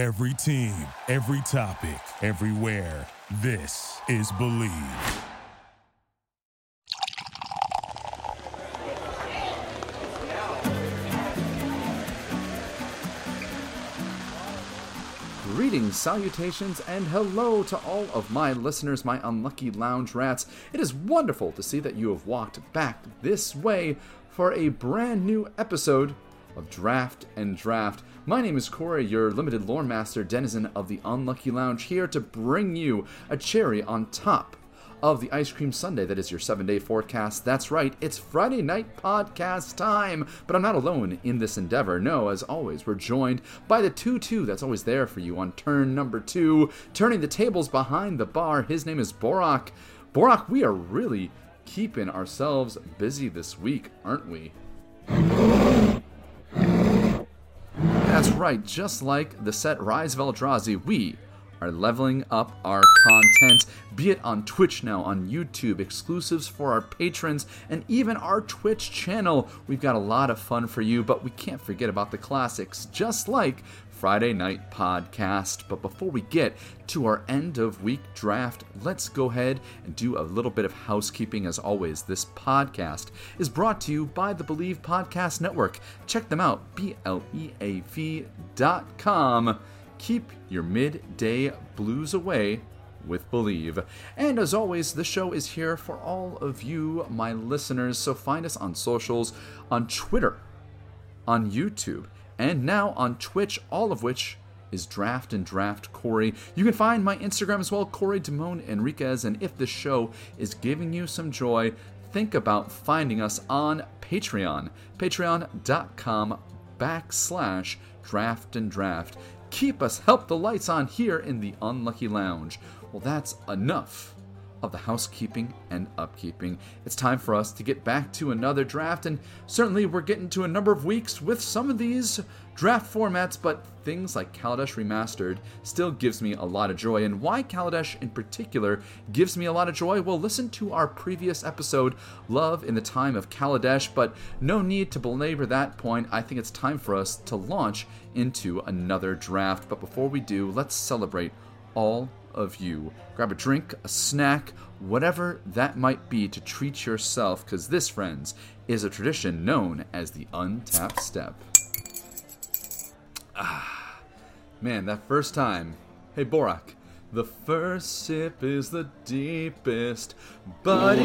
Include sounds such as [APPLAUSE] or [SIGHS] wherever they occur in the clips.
Every team, every topic, everywhere. This is Bleav. Greetings, salutations, and hello to all of my listeners, my unlucky lounge rats. It is wonderful to see that you have walked back this way for a brand new episode of Draft and Draft. My name is Corey, your limited lore master denizen of the Unlucky Lounge, here to bring you a cherry on top of the ice cream sundae that is your seven day forecast. That's right, it's Friday night podcast time. But I'm not alone in this endeavor. No, as always, we're joined by the 2 2 that's always there for you on turn number two, turning the tables behind the bar. His name is Borak. Borak, we are really keeping ourselves busy this week, aren't we? That's right, just like the set Rise of Eldrazi, we are leveling up our content, be it on Twitch now, on YouTube, exclusives for our patrons, and even our Twitch channel. We've got a lot of fun for you, but we can't forget about the classics, just like Friday Night Podcast. But before we get to our end of week draft, let's go ahead and do a little bit of housekeeping. As always, this podcast is brought to you by the Bleav Podcast Network. Check them out, B L E A V dot com. Keep your midday blues away with Bleav. And as always, the show is here for all of you, my listeners. So find us on socials, on Twitter, on YouTube, and now on Twitch, all of which is Draft and Draft Corey. You can find my Instagram as well, Corey Damone Enriquez. And if this show is giving you some joy, think about finding us on Patreon, patreon.com backslash draft and draft. Keep us, help the lights on here in the Unlucky Lounge. Well, that's enough of the housekeeping and upkeeping. It's time for us to get back to another draft, and certainly we're getting to a number of weeks with some of these draft formats, but things like Kaladesh Remastered still gives me a lot of joy. And why Kaladesh in particular gives me a lot of joy? Well, listen to our previous episode, Love in the Time of Kaladesh, but no need to belabor that point. I think it's time for us to launch into another draft. But before we do, let's celebrate all of you. Grab a drink, a snack, whatever that might be to treat yourself, because this, friends, is a tradition known as the untapped step. Ah, man, that first time. Hey, Borak, the first sip is the deepest, buddy.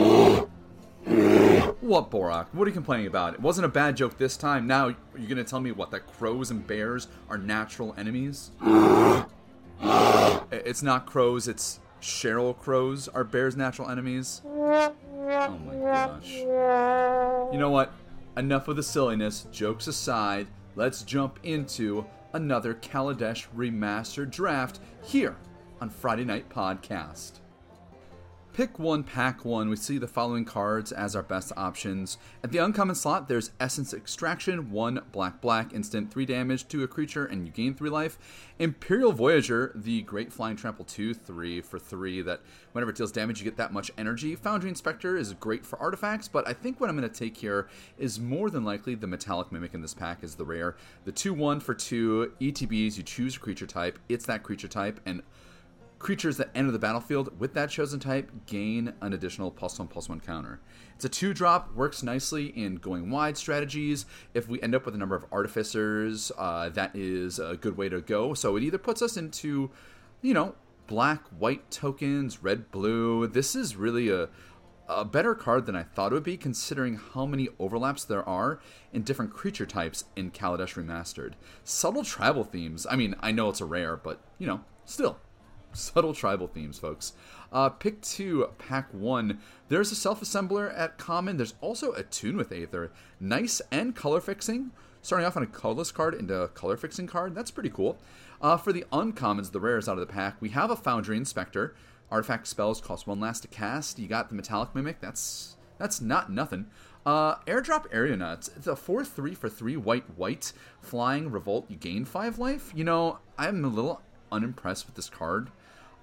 What, Borak? What are you complaining about? It wasn't a bad joke this time. Now, you're gonna tell me what, that crows and bears are natural enemies? [GASPS] It's not crows, it's Sheryl crows are bears' natural enemies. [LAUGHS] Oh my gosh. You know what? Enough of the silliness. Jokes aside, let's jump into another Kaladesh remastered draft here on Friday Night Podcast. Pick one, pack one. We see the following cards as our best options. At the uncommon slot, there's Essence Extraction, one black black, instant three damage to a creature, and you gain three life. Empyreal Voyager, the Great Flying Trample 2, three for three, that whenever it deals damage, you get that much energy. Foundry Inspector is great for artifacts, but I think what I'm going to take here is more than likely the Metallic Mimic in this pack is the rare. The 2 1 for 2 ETBs, you choose a creature type, it's that creature type, and creatures that enter the battlefield with that chosen type gain an additional plus one plus one counter. It's a two drop, works nicely in going wide strategies. If we end up with a number of artificers, uh, that is a good way to go. So it either puts us into, you know, black, white tokens, red, blue. This is really a a better card than I thought it would be, considering how many overlaps there are in different creature types in Kaladesh Remastered. Subtle tribal themes. I mean, I know it's a rare, but you know, still subtle tribal themes, folks. Uh, pick two, pack one. There's a self assembler at common. There's also Attune with Aether. Nice and color fixing. Starting off on a colorless card into a color fixing card. That's pretty cool. Uh, for the uncommons, the rares out of the pack, we have a Foundry Inspector. Artifact spells cost one last to cast. You got the Metallic Mimic. That's that's not nothing. Uh, airdrop Aeronauts. It's a 4 3 for 3 white white. Flying Revolt, you gain 5 life. You know, I'm a little unimpressed with this card.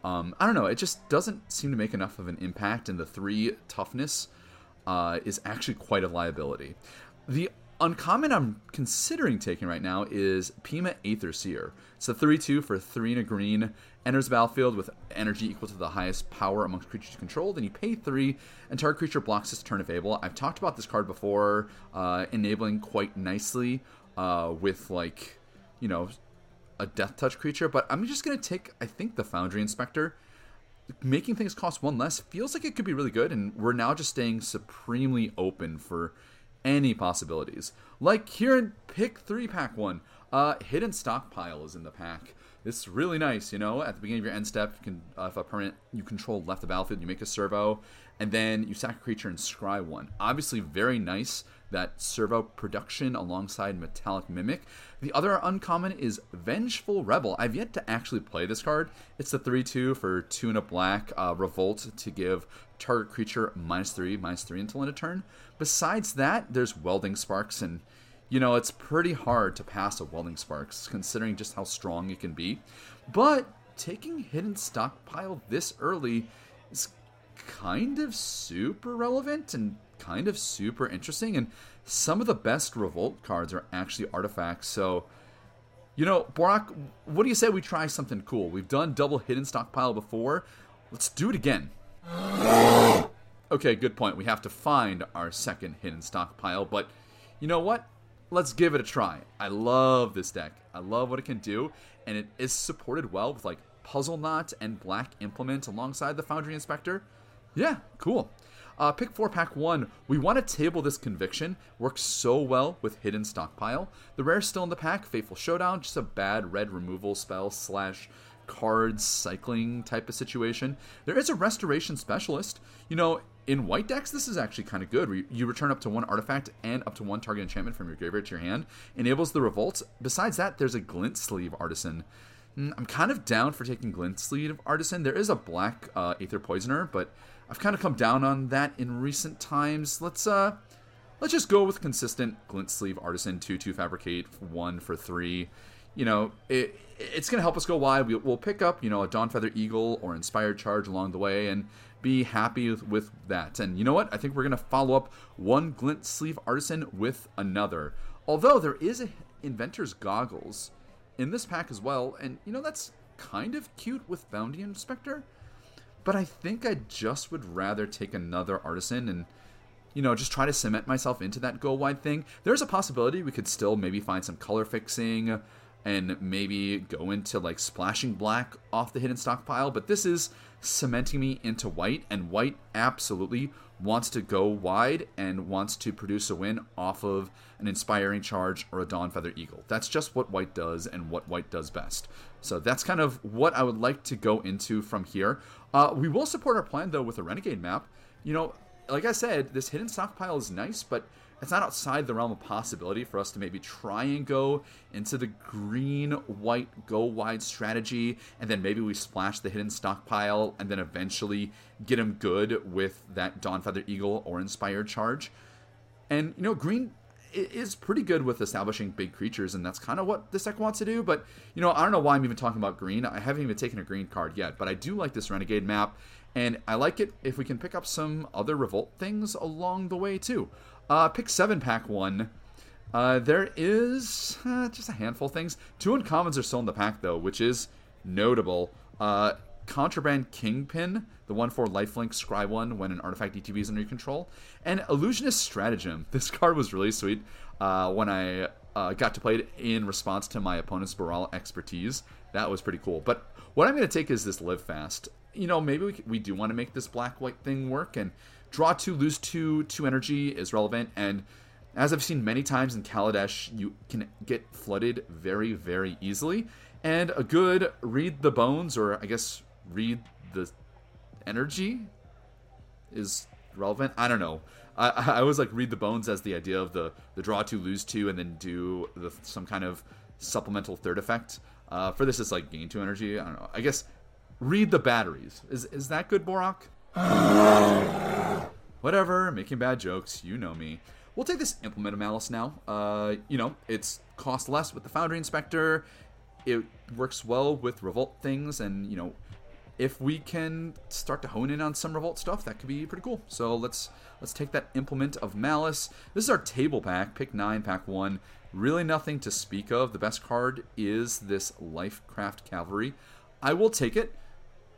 Um, I don't know. It just doesn't seem to make enough of an impact, and the three toughness uh, is actually quite a liability. The uncommon I'm considering taking right now is Peema Aether Seer. It's a 3-2 for 3 and a green. Enters the battlefield with energy equal to the highest power amongst creatures you control. Then you pay 3, and target creature blocks this turn available. I've talked about this card before, uh, enabling quite nicely uh, with, like, you know, a Death Touch creature. But I'm just going to take, I think, the Foundry Inspector making things cost one less feels like it could be really good, and we're now just staying supremely open for any possibilities. Like here in pick three, pack one, uh, hidden stockpile is in the pack. It's really nice, you know. At the beginning of your end step, you can, uh, if a permanent you control left the battlefield, you make a servo, and then you sack a creature and scry one. Obviously, very nice that servo production alongside Metallic Mimic. The other uncommon is Vengeful Rebel. I've yet to actually play this card. It's the 3 2 for 2 and a black uh, Revolt to give target creature minus 3, minus 3 until end of turn. Besides that, there's Welding Sparks, and you know, it's pretty hard to pass a Welding Sparks considering just how strong it can be. But taking Hidden Stockpile this early is kind of super relevant and kind of super interesting. And some of the best Revolt cards are actually artifacts. So, you know, Borak, what do you say we try something cool? We've done double hidden stockpile before. Let's do it again. Okay, good point. We have to find our second hidden stockpile, but you know what? Let's give it a try. I love this deck. I love what it can do, and it is supported well with like Puzzle Knot and Black Implement alongside the Foundry Inspector. Yeah, cool. Uh, pick four, pack one. We want to table this conviction. Works so well with hidden stockpile. The rare still in the pack. Fateful Showdown, just a bad red removal spell slash cards cycling type of situation. There is a restoration specialist. You know, in white decks, this is actually kind of good. You return up to one artifact and up to one target enchantment from your graveyard to your hand. Enables the revolt. Besides that, there's a glint sleeve artisan. Mm, I'm kind of down for taking glint sleeve artisan. There is a black uh, aether poisoner, but I've kind of come down on that in recent times. Let's uh, let's just go with consistent glint sleeve artisan two two fabricate one for three. You know, it, it's going to help us go wide. We, will pick up, you know, a Dawn Feather Eagle or Inspired Charge along the way and be happy with, with that. And you know what? I think we're going to follow up one Glint Sleeve Artisan with another. Although there is Inventor's Goggles in this pack as well, and you know, that's kind of cute with Foundry Inspector. But I think I just would rather take another Artisan and you know, just try to cement myself into that go wide thing. There's a possibility we could still maybe find some color fixing, and maybe go into like splashing black off the hidden stockpile, but this is cementing me into white, and white absolutely wants to go wide and wants to produce a win off of an inspiring charge or a Dawn Feather Eagle. That's just what white does and what white does best. So that's kind of what I would like to go into from here. Uh, we will support our plan though with a Renegade map. You know, like I said, this hidden stockpile is nice, but it's not outside the realm of possibility for us to maybe try and go into the green white go wide strategy and then maybe we splash the hidden stockpile and then eventually get him good with that Dawnfeather Eagle or Inspired Charge. And you know, green is pretty good with establishing big creatures, and that's kind of what this deck wants to do. But you know, I don't know why I'm even talking about green. I haven't even taken a green card yet, but I do like this Renegade map, and I like it if we can pick up some other Revolt things along the way too. Uh, pick seven, pack one. Uh, there is uh, just a handful of things. Two uncommons are still in the pack though, which is notable. Uh, Contraband Kingpin, the one for lifelink scry one when an artifact ETB is under your control, and Illusionist Stratagem. [LAUGHS] This card was really sweet uh, when I uh, got to play it in response to my opponent's Baral expertise. That was pretty cool. But what I'm going to take is this live fast. You know, maybe we, we do want to make this black white thing work, and draw two, lose two, two energy is relevant. And as I've seen many times in Kaladesh, you can get flooded very, very easily. And a good read the bones, or I guess read the energy, is relevant. I don't know. I, I always like read the bones as the idea of the the draw two, lose two, and then do the, some kind of supplemental third effect. Uh, for this, it's like gain two energy. I don't know. I guess read the batteries. Is is that good, Borak? [SIGHS] Whatever, making bad jokes, you know me. We'll take this implement of malice now. Uh, you know, it's cost less with the Foundry Inspector. It works well with Revolt things, and you know, if we can start to hone in on some revolt stuff, that could be pretty cool. So let's let's take that implement of malice. This is our table pack, pick nine, pack one. Really nothing to speak of. The best card is this Lifecraft Cavalry. I will take it.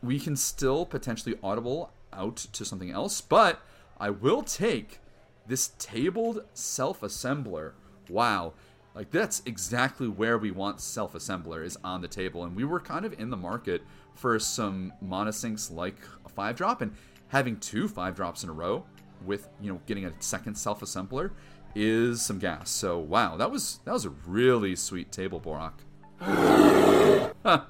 We can still potentially audible out to something else, but I will take this tabled self assembler. Wow. Like that's exactly where we want self assembler is on the table. And we were kind of in the market for some mana sinks like a five drop and having two five drops in a row with, you know, getting a second self assembler is some gas. So wow, that was that was a really sweet table, Borak. [LAUGHS]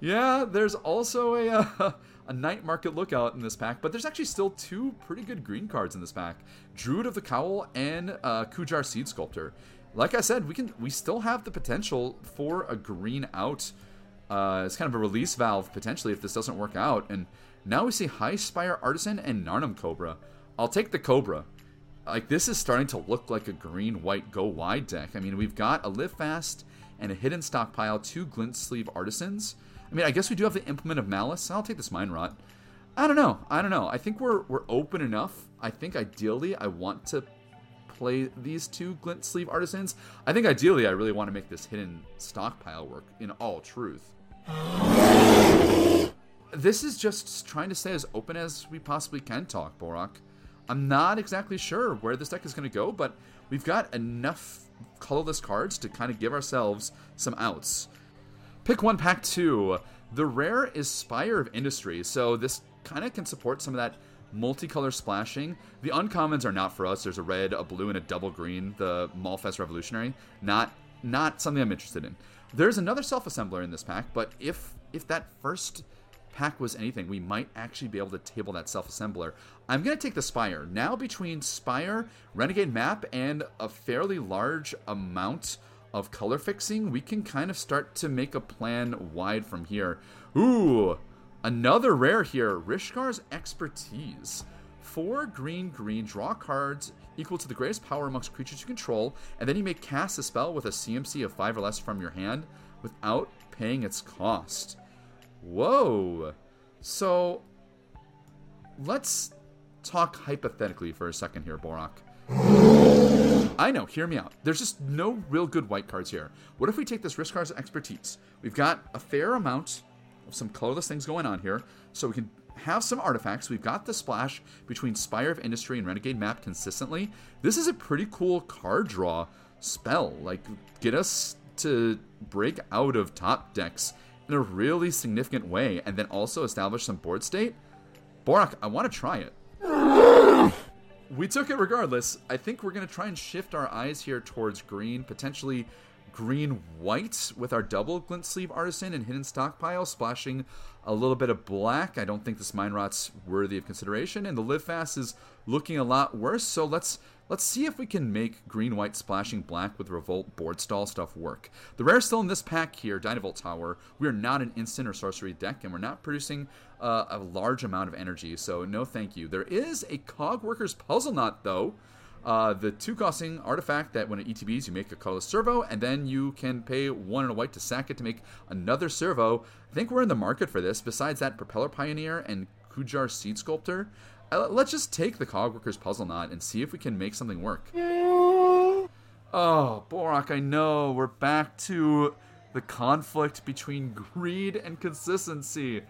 yeah, there's also a uh, a night market lookout in this pack, but there's actually still two pretty good green cards in this pack: Druid of the Cowl and uh, Kujar Seed Sculptor. Like I said, we can we still have the potential for a green out. Uh, it's kind of a release valve potentially if this doesn't work out. And now we see High Spire Artisan and Narnam Cobra. I'll take the Cobra. Like this is starting to look like a green white go wide deck. I mean, we've got a live fast and a hidden stockpile, two glint sleeve artisans. I mean, I guess we do have the implement of malice. I'll take this Mind Rot. I don't know. I don't know. I think we're we're open enough. I think ideally I want to play these two glint sleeve artisans. I think ideally I really want to make this hidden stockpile work in all truth. This is just trying to stay as open as we possibly can talk, Borak. I'm not exactly sure where this deck is going to go, but we've got enough colorless cards to kind of give ourselves some outs. Pick one, pack two. The rare is Spire of Industry, so this kind of can support some of that multicolor splashing. The uncommons are not for us. There's a red, a blue, and a double green. The Maulfest Revolutionary, not not something I'm interested in. There's another self-assembler in this pack, but if if that first pack was anything, we might actually be able to table that self-assembler. I'm going to take the Spire. Now between Spire, Renegade Map, and a fairly large amount of color fixing, we can kind of start to make a plan wide from here. Ooh, another rare here, Rishkar's Expertise. Four green green, draw cards equal to the greatest power amongst creatures you control, and then you may cast a spell with a CMC of 5 or less from your hand without paying its cost. Whoa. So let's talk hypothetically for a second here, Borak. I know, hear me out. There's just no real good white cards here. What if we take this Rishkar's Expertise? We've got a fair amount of some colorless things going on here, so we can have some artifacts. We've got the splash between Spire of Industry and Renegade Map consistently. This is a pretty cool card draw spell. Like, get us to break out of top decks in a really significant way and then also establish some board state. Borak, I want to try it. We took it regardless. I think we're going to try and shift our eyes here towards green, potentially green white with our double glint sleeve artisan and hidden stockpile, splashing a little bit of black. I don't think this Mind Rot's worthy of consideration, and the live fast is looking a lot worse. So let's let's see if we can make green white splashing black with revolt board stall stuff work. The rare still in this pack here, Dynavolt Tower. We are not an instant or sorcery deck, and we're not producing uh, a large amount of energy. So no, thank you. There is a Cogworker's Puzzle Knot though. Uh, the two costing artifact that when it ETBs, you make a colorless servo, and then you can pay one and a white to sack it to make another servo. I think we're in the market for this. Besides that, Propeller Pioneer and Kujar Seed Sculptor. Uh, let's just take the Cogworker's Puzzle Knot and see if we can make something work. Oh, Borak, I know. We're back to the conflict between greed and consistency.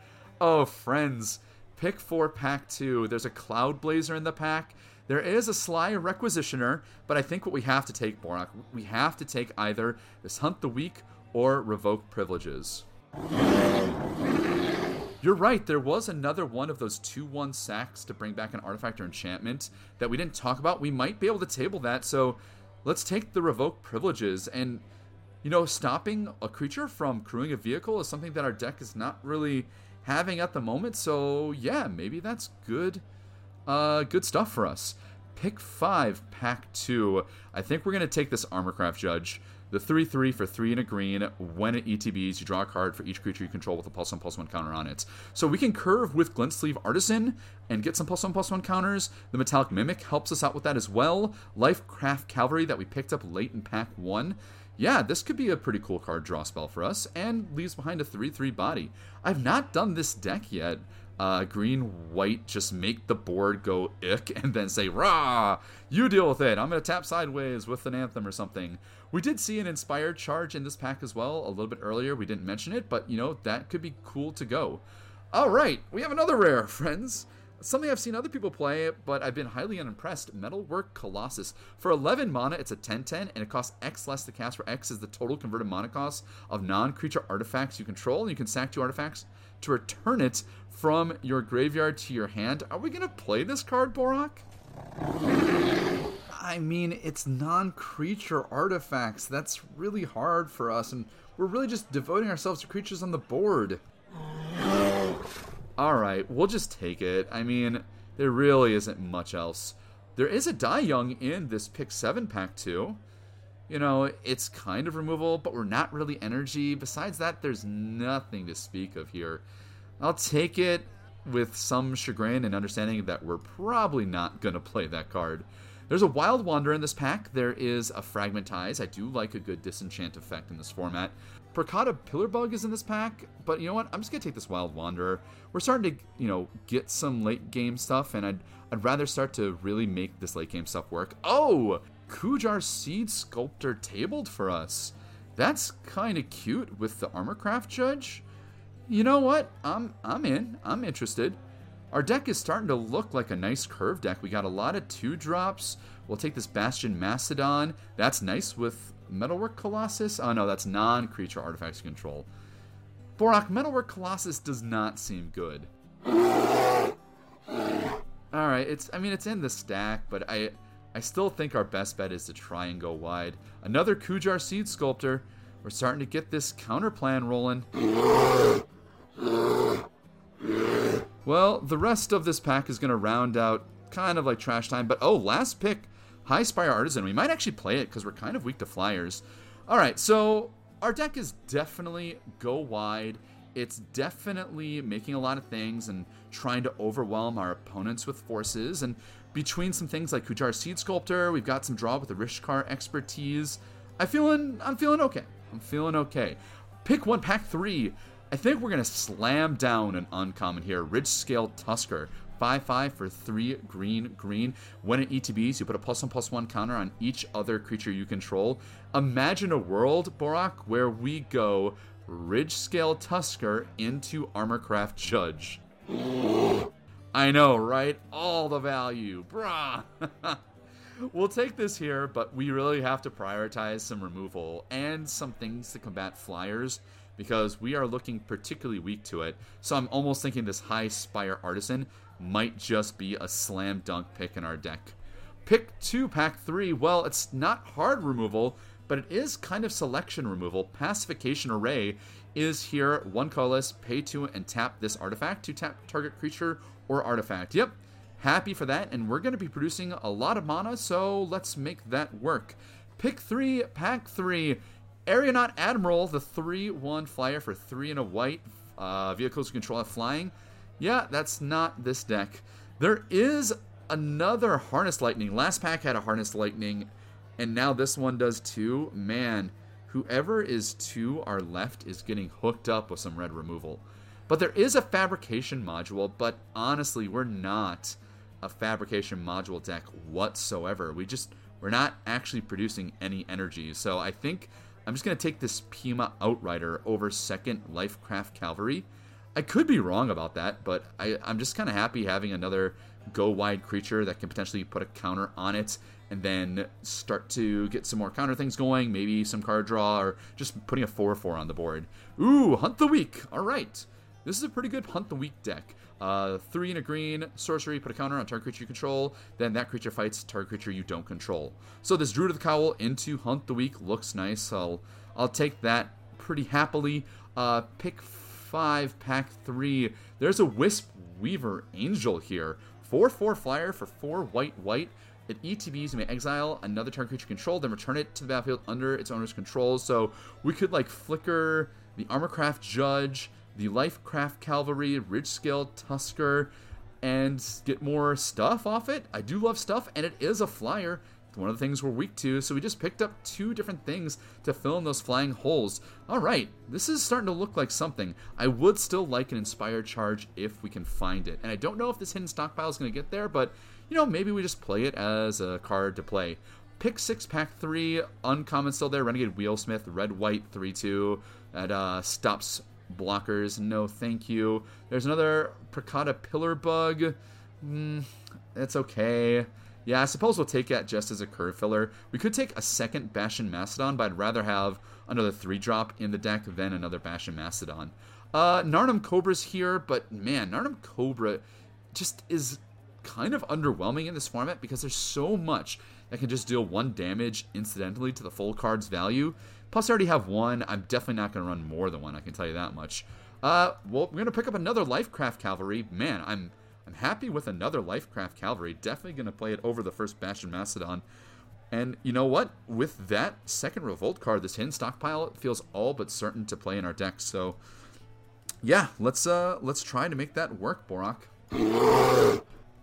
Oh, friends. Pick four, pack two. There's a Cloud Blazer in the pack. There is a sly requisitioner, but I think what we have to take, Borak, we have to take either this Hunt the Weak or Revoke Privileges. You're right, there was another one of those 2 1 sacks to bring back an artifact or enchantment that we didn't talk about. We might be able to table that, so let's take the Revoke Privileges. And, you know, stopping a creature from crewing a vehicle is something that our deck is not really having at the moment, so yeah, maybe that's good uh, good stuff for us. Pick five, pack two. I think we're to take this Armorcraft Judge. The 3 3 for 3 and a green. When it ETBs, you draw a card for each creature you control with a plus 1 plus 1 counter on it. So we can curve with Glint Sleeve Artisan and get some plus 1 plus 1 counters. The Metallic Mimic helps us out with that as well. Lifecraft Cavalry that we picked up late in pack 1 yeah, this could be a pretty cool card draw spell for us, and leaves behind a 3 3 body. I've not done this deck yet. Uh, green, white, just make the board go ick and then say, rah, you deal with it. I'm going to tap sideways with an anthem or something. We did see an inspired charge in this pack as well a little bit earlier. We didn't mention it, but you know, that could be cool to go. All right, we have another rare, [LAUGHS] friends. Something I've seen other people play, but I've been highly unimpressed. Metalwork Colossus. For 11 mana, it's a 10 10, and it costs X less to cast, where X is the total converted mana cost of non creature artifacts you control. And you can sack two artifacts to return it from your graveyard to your hand. Are we going to play this card, Borak? I mean, it's non creature artifacts. That's really hard for us, and we're really just devoting ourselves to creatures on the board. Alright, we'll just take it. I mean, there really isn't much else. There is a Die Young in this pick 7 pack, too. You know, it's kind of removal, but we're not really energy. Besides that, there's nothing to speak of here. I'll take it with some chagrin and understanding that we're probably not going to play that card. There's a Wild Wander in this pack. There is a Fragmentize. I do like a good disenchant effect in this format. Prakhata Pillarbug is in this pack, but you know what? I'm just gonna take this Wild Wanderer. We're starting to, you know, get some late game stuff, and I'd I'd rather start to really make this late game stuff work. Oh, Kujar Seed Sculptor tabled for us. That's kind of cute with the Armorcraft Judge. You know what? I'm I'm in. I'm interested. Our deck is starting to look like a nice curve deck. We got a lot of two drops. We'll take this Bastion Mastodon. That's nice with Metalwork Colossus? Oh no, that's non creature artifacts control. Borak, Metalwork Colossus does not seem good. Alright, it's I mean it's in the stack, but I I still think our best bet is to try and go wide. Another Kujar Seed Sculptor. We're starting to get this counter plan rolling. Well, the rest of this pack is going to round out kind of like trash time, but oh, last pick High Spire Artisan. We might actually play it because we're kind of weak to flyers. All right, so our deck is definitely go wide. It's definitely making a lot of things and trying to overwhelm our opponents with forces. And between some things like Kujar Seed Sculptor, we've got some draw with the Rishkar expertise. I feeling I'm feeling okay. I'm feeling okay. Pick one, pack three. I think we're gonna slam down an uncommon here. Ridge Scale Tusker. 5 5 for 3 green green. When it ETBs, you put a plus 1 plus 1 counter on each other creature you control. Imagine a world, Borak, where we go Ridge Scale Tusker into Armorcraft Judge. I know, right? All the value. Brah. [LAUGHS] we'll take this here, but we really have to prioritize some removal and some things to combat flyers because we are looking particularly weak to it. So I'm almost thinking this High Spire Artisan might just be a slam dunk pick in our deck. Pick 2, pack 3, well, it's not hard removal, but it is kind of selection removal. Pacification Array is here, one colorless, pay 2 and tap this artifact to tap target creature or artifact. Yep, happy for that, and we're going to be producing a lot of mana, so let's make that work. Pick 3, pack 3, Aeronaut Admiral, the 3 1 flyer for 3 and a white. Uh, vehicles control have flying. Yeah, that's not this deck. There is another Harness Lightning. Last pack had a Harness Lightning, and now this one does too. Man, whoever is to our left is getting hooked up with some red removal. But there is a fabrication module, but honestly, we're not a fabrication module deck whatsoever. We just we're not actually producing any energy. So I think I'm just gonna take this Peema Outrider over second Lifecraft Cavalry I could be wrong about that, but I, I'm just kind of happy having another go wide creature that can potentially put a counter on it and then start to get some more counter things going, maybe some card draw, or just putting a 4 4 on the board. Ooh, Hunt the Weak. All right. This is a pretty good Hunt the Weak deck. Uh, three in a green, sorcery, put a counter on target creature you control, then that creature fights target creature you don't control. So this Druid of the Cowl into Hunt the Weak looks nice. I'll, I'll take that pretty happily. Uh, pick 5, pack 3. There's a Wisp Weaver Angel here. 4 4 flyer for 4 white white. It ETBs, you may exile another target creature control, then return it to the battlefield under its owner's control. So we could like flicker the Armorcraft Judge, the Lifecraft Cavalry, Ridge Scale Tusker, and get more stuff off it. I do love stuff, and it is a flyer. one of the things we're weak to, so we just picked up two different things to fill in those flying holes. Alright, this is starting to look like something. I would still like an Inspired Charge if we can find it. And I don't know if this hidden stockpile is going to get there, but, you know, maybe we just play it as a card to play. Pick 6, Pack 3, uncommon still there, Renegade Wheelsmith, Red White 3 2. That uh, stops blockers. No, thank you. There's another Prakhata Pillar Bug. Mm, it's okay. Yeah, I suppose we'll take that just as a curve filler. We could take a second Bastion Mastodon, but I'd rather have another 3 drop in the deck than another Bastion Mastodon. Uh, Narnam Cobra's here, but man, Narnam Cobra just is kind of underwhelming in this format because there's so much that can just deal one damage incidentally to the full card's value. Plus, I already have one. I'm definitely not going to run more than one, I can tell you that much. Uh, well, we're going to pick up another Lifecraft Cavalry. Man, I'm I'm happy with another Lifecraft Cavalry. Definitely going to play it over the first Bastion Mastodon. And you know what? With that second Revolt card, this hidden stockpile feels all but certain to play in our deck. So, yeah, let's uh let's try to make that work, Borak.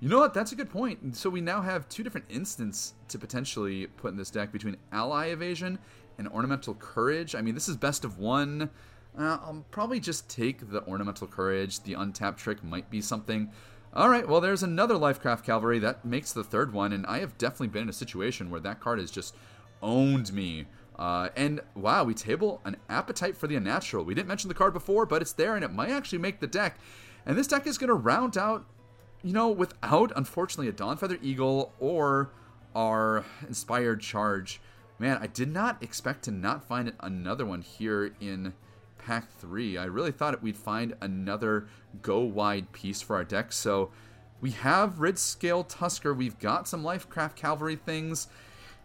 You know what? That's a good point. So we now have two different instants to potentially put in this deck between Ally Evasion and Ornamental Courage. I mean, this is best of one. Uh, I'll probably just take the Ornamental Courage. The Untap trick might be something. All right, well, there's another Lifecraft Cavalry. That makes the third one, and I have definitely been in a situation where that card has just owned me. Uh, and wow, we table an Appetite for the Unnatural. We didn't mention the card before, but it's there, and it might actually make the deck. And this deck is going to round out, you know, without, unfortunately, a Dawnfeather Eagle or our Inspired Charge. Man, I did not expect to not find another one here in pack three. I really thought we'd find another go wide piece for our deck. So we have Ridge Scale Tusker, we've got some Lifecraft Cavalry things,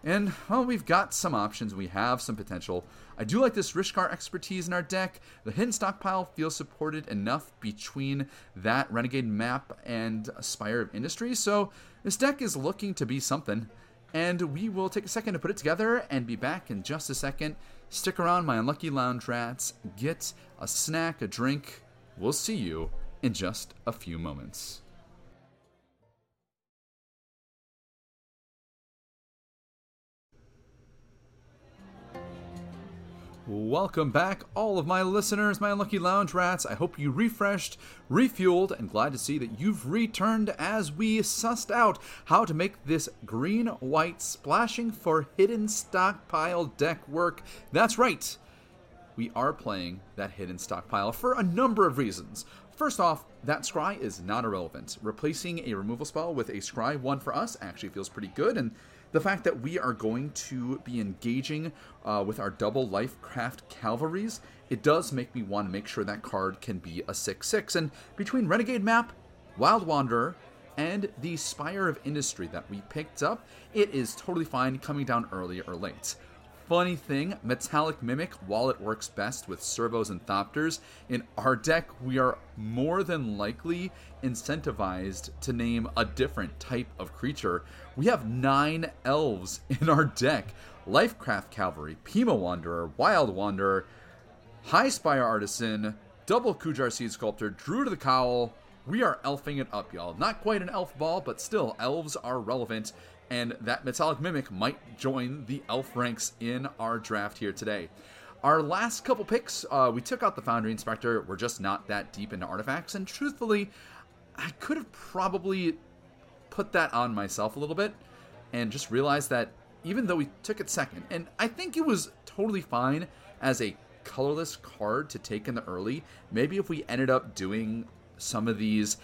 and well, we've got some options. We have some potential. I do like this Rishkar expertise in our deck. The hidden stockpile feels supported enough between that Renegade map and Spire of Industry, so this deck is looking to be something. And we will take a second to put it together and be back in just a second Stick around, my unlucky lounge rats. Get a snack, a drink. We'll see you in just a few moments. Welcome back, all of my listeners, my unlucky lounge rats. I hope you refreshed, refueled, and glad to see that you've returned as we sussed out how to make this green white splashing for hidden stockpile deck work. That's right, we are playing that hidden stockpile for a number of reasons. First off, that scry is not irrelevant. Replacing a removal spell with a scry 1 for us actually feels pretty good, and the fact that we are going to be engaging uh, with our double Lifecraft Cavalries, it does make me want to make sure that card can be a 6 6. And between Renegade Map, Wild Wanderer, and the Spire of Industry that we picked up, it is totally fine coming down early or late. Funny thing, Metallic Mimic, while it works best with servos and thopters, in our deck we are more than likely incentivized to name a different type of creature. We have nine elves [LAUGHS] in our deck Lifecraft Cavalry, Peema Wanderer, Wild Wanderer, High Spire Artisan, Double Kujar Seed Sculptor, Druid of the Cowl. We are elfing it up, y'all. Not quite an elf ball, but still, elves are relevant and that Metallic Mimic might join the elf ranks in our draft here today. Our last couple picks, uh, we took out the Foundry Inspector. We're just not that deep into artifacts, and truthfully, I could have probably put that on myself a little bit and just realized that even though we took it second, and I think it was totally fine as a colorless card to take in the early, maybe if we ended up doing some of these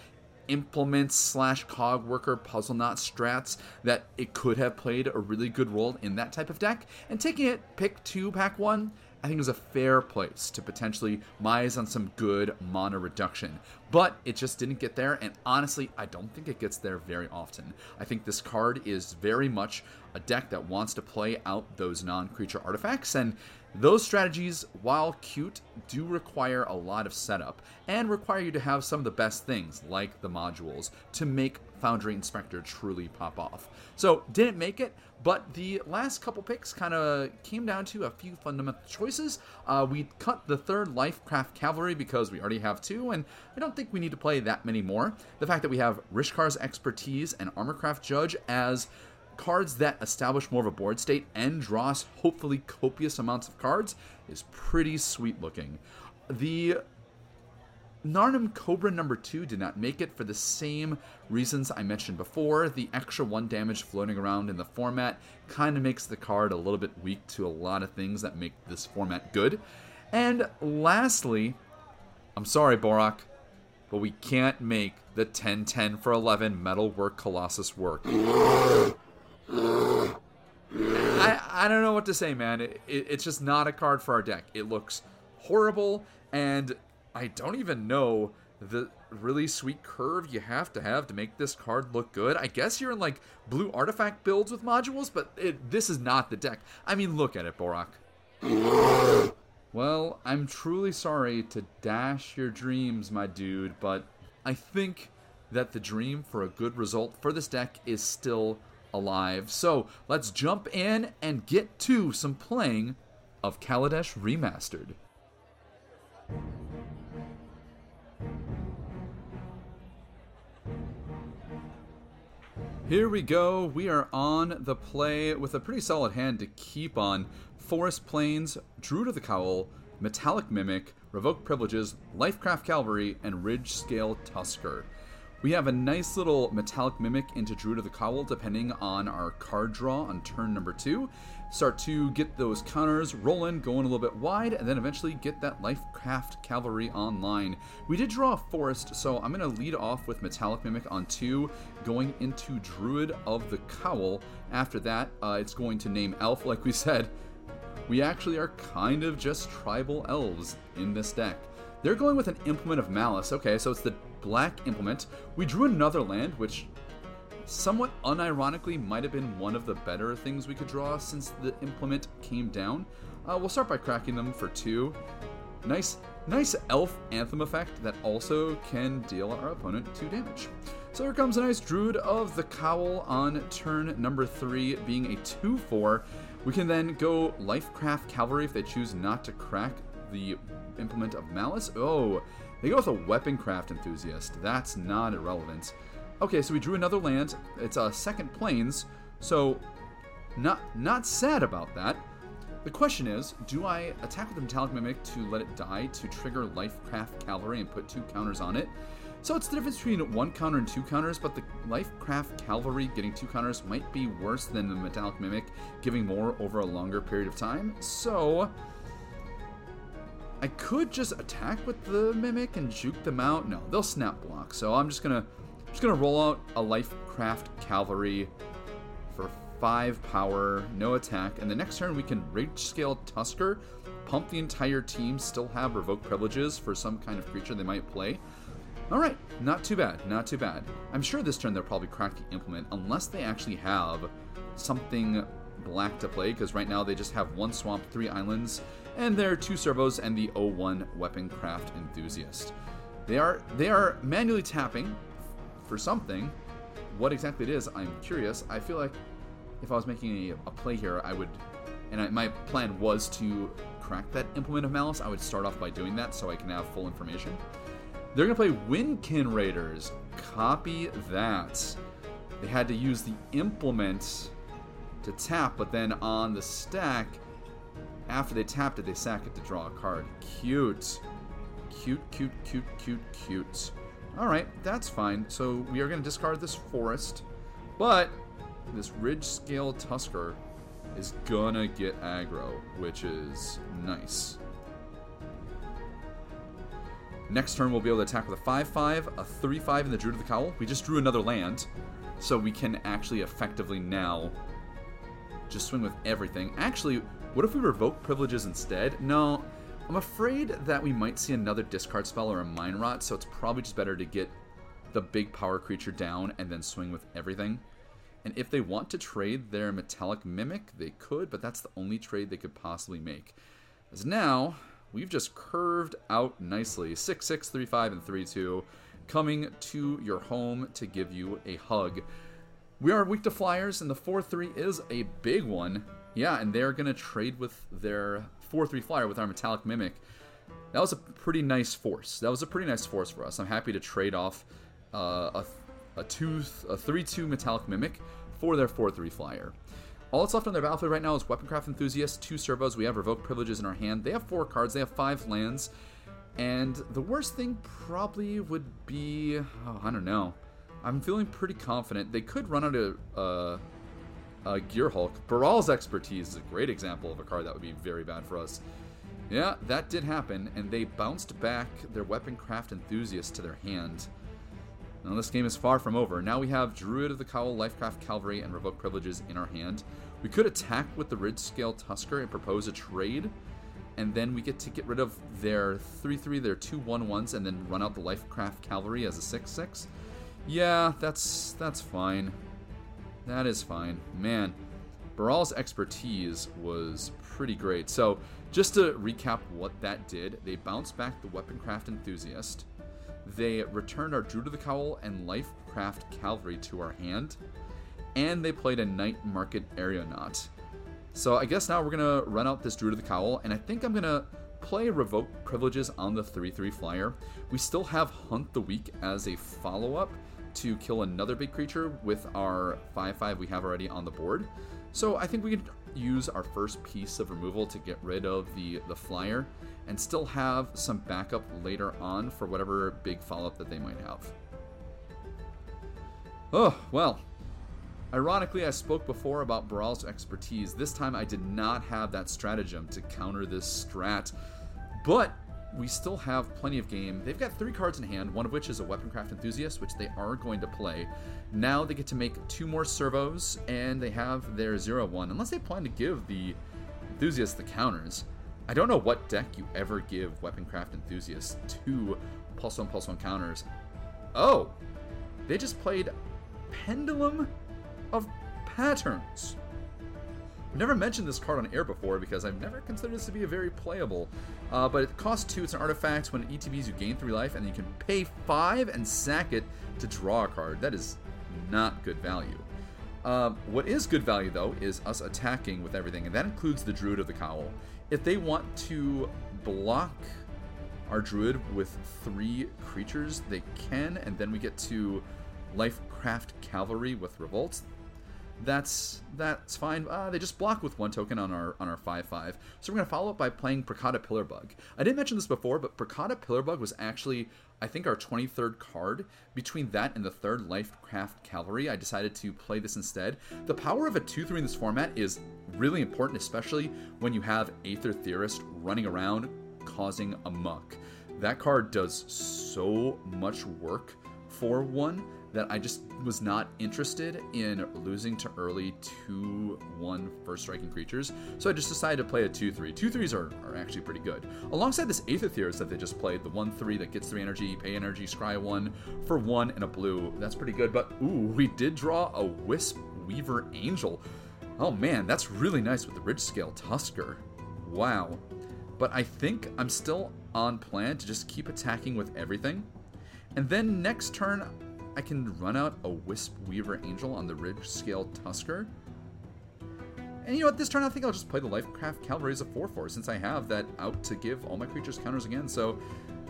implements slash cog worker puzzle knot strats that it could have played a really good role in that type of deck. And taking it pick two, pack one, I think is a fair place to potentially mise on some good mana reduction. But it just didn't get there, and honestly, I don't think it gets there very often. I think this card is very much a deck that wants to play out those non creature artifacts, and those strategies, while cute, do require a lot of setup and require you to have some of the best things, like the modules, to make Foundry Inspector truly pop off. So, didn't make it, but the last couple picks kind of came down to a few fundamental choices. Uh, we cut the third Lifecraft Cavalry because we already have two, and I don't think we need to play that many more. The fact that we have Rishkar's Expertise and Armorcraft Judge as cards that establish more of a board state and draw us hopefully copious amounts of cards is pretty sweet looking. The Narnam Cobra number 2 did not make it for the same reasons I mentioned before. The extra 1 damage floating around in the format kind of makes the card a little bit weak to a lot of things that make this format good. And lastly, I'm sorry, Borak, but we can't make the 10 10 for 11 Metalwork Colossus work. I, don't know what to say, man. It, it, it's just not a card for our deck. It looks horrible, and I don't even know the really sweet curve you have to have to make this card look good. I guess you're in like blue artifact builds with modules, but it, this is not the deck. I mean, look at it, Borak. [LAUGHS] well, I'm truly sorry to dash your dreams, my dude, but I think that the dream for a good result for this deck is still alive. So let's jump in and get to some playing of Kaladesh Remastered. Here we go. We are on the play with a pretty solid hand to keep on. Forest Plains, Druid of the Cowl, Metallic Mimic, Revoke Privileges, Lifecraft Cavalry, and Ridge Scale Tusker. We have a nice little Metallic Mimic into Druid of the Cowl depending on our card draw on turn number two start to get those counters rolling, going a little bit wide, and then eventually get that Lifecraft Cavalry online. We did draw a Forest, so I'm going to lead off with Metallic Mimic on two, going into Druid of the Cowl. After that, uh, it's going to name Elf, like we said. We actually are kind of just tribal elves in this deck. They're going with an Implement of Malice. Okay, so it's the black implement. We drew another land, which somewhat unironically might have been one of the better things we could draw since the implement came down. Uh, we'll start by cracking them for two. Nice, nice elf anthem effect that also can deal our opponent two damage. So here comes a nice Druid of the Cowl on turn number three, being a 2 4. We can then go Lifecraft Cavalry if they choose not to crack the Implement of Malice. Oh, they go with a weapon craft Enthusiast. That's not irrelevant. Okay, so we drew another land. It's a uh, second plains, so not not sad about that. The question is, do I attack with the Metallic Mimic to let it die to trigger Lifecraft Cavalry and put two counters on it? So it's the difference between one counter and two counters, but the Lifecraft Cavalry getting two counters might be worse than the Metallic Mimic giving more over a longer period of time. So I could just attack with the Mimic and juke them out. No, they'll snap block. So I'm just gonna just gonna roll out a Lifecraft Cavalry for 5 power, no attack, and the next turn we can Ridge Scale Tusker, pump the entire team, still have Revoke Privileges for some kind of creature they might play. Alright, not too bad, not too bad. I'm sure this turn they'll probably crack the Implement, unless they actually have something black to play, because right now they just have one swamp, three islands, and their two servos and the 01 weapon craft Enthusiast. They are they are manually tapping for something. What exactly it is, I'm curious. I feel like if I was making a, a play here, I would, and I, my plan was to crack that implement of malice. I would start off by doing that so I can have full information. They're gonna play Windkin Raiders. Copy that. They had to use the implement to tap, but then on the stack, after they tapped it, they sack it to draw a card. Cute. Cute, cute, cute, cute, cute. Alright, that's fine. So we are going to discard this forest, but this ridge scale tusker is gonna get aggro, which is nice. Next turn, we'll be able to attack with a 5 5, a 3 5 in the Druid of the Cowl. We just drew another land, so we can actually effectively now just swing with everything. Actually, what if we revoke privileges instead? No, I'm afraid that we might see another discard spell or a Mind Rot, so it's probably just better to get the big power creature down and then swing with everything. And if they want to trade their Metallic Mimic, they could, but that's the only trade they could possibly make. As now, we've just curved out nicely. 6 6, 3 5, and 3 2, coming to your home to give you a hug. We are weak to flyers, and the 4 3 is a big one. Yeah, and they're going to trade with their 4 3 flyer with our Metallic Mimic. That was a pretty nice force. That was a pretty nice force for us. I'm happy to trade off uh, a, a, two, a 3 2 Metallic Mimic for their 4 3 flyer. All that's left on their battlefield right now is Weaponcraft Enthusiast, two servos. We have Revoke Privileges in our hand. They have four cards, they have five lands. And the worst thing probably would be. Oh, I don't know. I'm feeling pretty confident. They could run out of uh, a Gear Hulk. Baral's Expertise is a great example of a card that would be very bad for us. Yeah, that did happen, and they bounced back their weapon craft Enthusiast to their hand. Now, this game is far from over. Now we have Druid of the Cowl, Lifecraft Cavalry, and Revoke Privileges in our hand. We could attack with the Ridge Scale Tusker and propose a trade, and then we get to get rid of their 3 3, their 2 1 1s, and then run out the Lifecraft Cavalry as a 6 6. Yeah, that's that's fine. That is fine. Man, Baral's expertise was pretty great. So, just to recap what that did, they bounced back the Weaponcraft Enthusiast they returned our Druid of the Cowl and Lifecraft Cavalry to our hand, and they played a Night Market Aeronaut. So I guess now we're gonna run out this Druid of the Cowl, and I think I'm gonna play Revoke Privileges on the 3-3 flyer. We still have Hunt the Weak as a follow-up to kill another big creature with our 5-5 we have already on the board. So I think we can use our first piece of removal to get rid of the, the flyer and still have some backup later on for whatever big follow-up that they might have. Oh, well. Ironically, I spoke before about Baral's expertise. This time I did not have that stratagem to counter this strat. But we still have plenty of game. They've got three cards in hand, one of which is a Weaponcraft Enthusiast, which they are going to play. Now they get to make two more servos, and they have their 0 1, unless they plan to give the Enthusiast the counters. I don't know what deck you ever give Weaponcraft Enthusiast two Pulse 1 Pulse 1 counters. Oh! They just played Pendulum of Patterns. I've never mentioned this card on air before because I've never considered this to be a very playable. Uh, but it costs two. It's an artifact. When it ETBs, you gain three life, and you can pay five and sack it to draw a card. That is not good value. Um, what is good value, though, is us attacking with everything, and that includes the Druid of the Cowl. If they want to block our Druid with three creatures, they can, and then we get to Lifecraft Cavalry with Revolts that's that's fine. Uh, they just block with one token on our on our five five. So we're gonna follow up by playing Prakhata Pillarbug. I didn't mention this before, but Prakhata Pillarbug was actually I think our 23rd card. Between that and the third Lifecraft Cavalry, I decided to play this instead. The power of a 2 3 in this format is really important, especially when you have Aether Theorist running around causing a muck. That card does so much work for one that I just was not interested in losing to early 2 1 first striking creatures. So I just decided to play a 2 3. 2 3s are, are actually pretty good. Alongside this Aether Theorist that they just played, the 1 3 that gets 3 energy, pay energy, scry 1 for 1 and a blue. That's pretty good. But ooh, we did draw a Wisp Weaver Angel. Oh man, that's really nice with the Ridge Scale Tusker. Wow. But I think I'm still on plan to just keep attacking with everything. And then next turn, I can run out a Wisp Weaver Angel on the Ridge Scale Tusker. And you know what, this turn I think I'll just play the Lifecraft Cavalry as a 4-4 since I have that out to give all my creatures counters again. So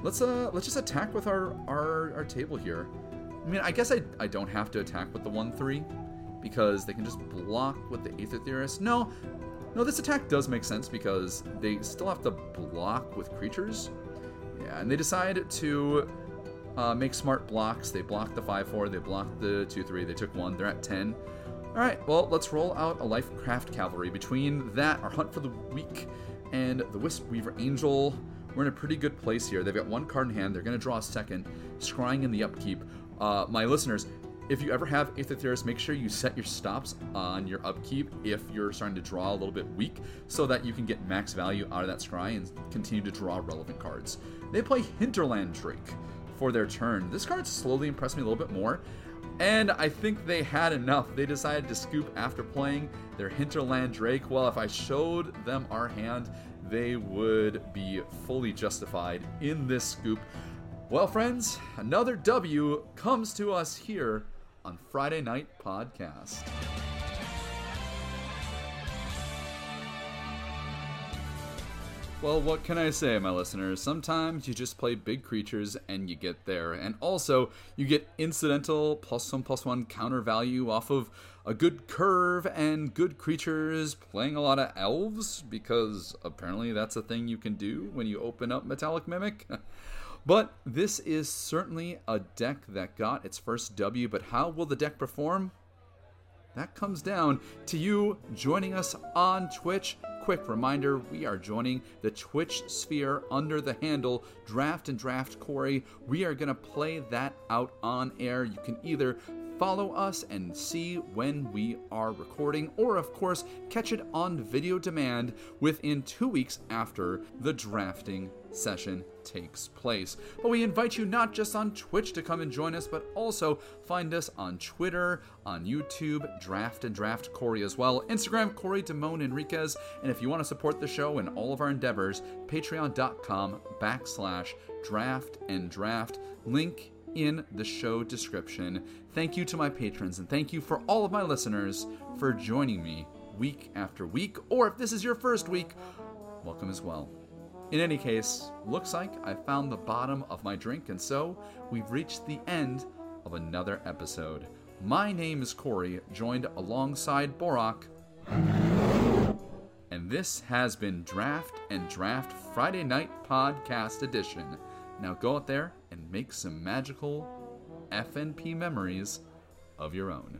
let's uh let's just attack with our our, our table here. I mean, I guess I, I don't have to attack with the 1-3 because they can just block with the Aether Theorist. No, no, this attack does make sense because they still have to block with creatures. Yeah, and they decide to uh, make smart blocks. They blocked the 5 4, they blocked the 2 3, they took 1, they're at 10. Alright, well, let's roll out a Lifecraft Cavalry. Between that, our Hunt for the Weak, and the Wisp Weaver Angel, we're in a pretty good place here. They've got one card in hand, they're going to draw a second, scrying in the upkeep. Uh, my listeners, if you ever have Aether Theorist, make sure you set your stops on your upkeep if you're starting to draw a little bit weak, so that you can get max value out of that scry and continue to draw relevant cards. They play Hinterland Drake for their turn. This card slowly impressed me a little bit more, and I think they had enough. They decided to scoop after playing their Hinterland Drake. Well, if I showed them our hand, they would be fully justified in this scoop. Well, friends, another W comes to us here on Friday Night Podcast. Well, what can I say, my listeners? Sometimes you just play big creatures and you get there. And also, you get incidental plus one plus one counter value off of a good curve and good creatures playing a lot of elves, because apparently that's a thing you can do when you open up Metallic Mimic. [LAUGHS] but this is certainly a deck that got its first W, but how will the deck perform? That comes down to you joining us on Twitch. Quick reminder we are joining the Twitch sphere under the handle Draft and Draft Corey. We are going to play that out on air. You can either follow us and see when we are recording, or of course, catch it on video demand within two weeks after the drafting session takes place. But we invite you not just on Twitch to come and join us, but also find us on Twitter, on YouTube, Draft and Draft Corey as well, Instagram Corey Damone Enriquez, and if you want to support the show and all of our endeavors, patreon.com backslash draft and draft. Link in the show description. Thank you to my patrons and thank you for all of my listeners for joining me week after week. Or if this is your first week, welcome as well. In any case, looks like I found the bottom of my drink, and so we've reached the end of another episode. My name is Corey, joined alongside Borak. And this has been Draft and Draft Friday Night Podcast Edition. Now go out there and make some magical FNP memories of your own.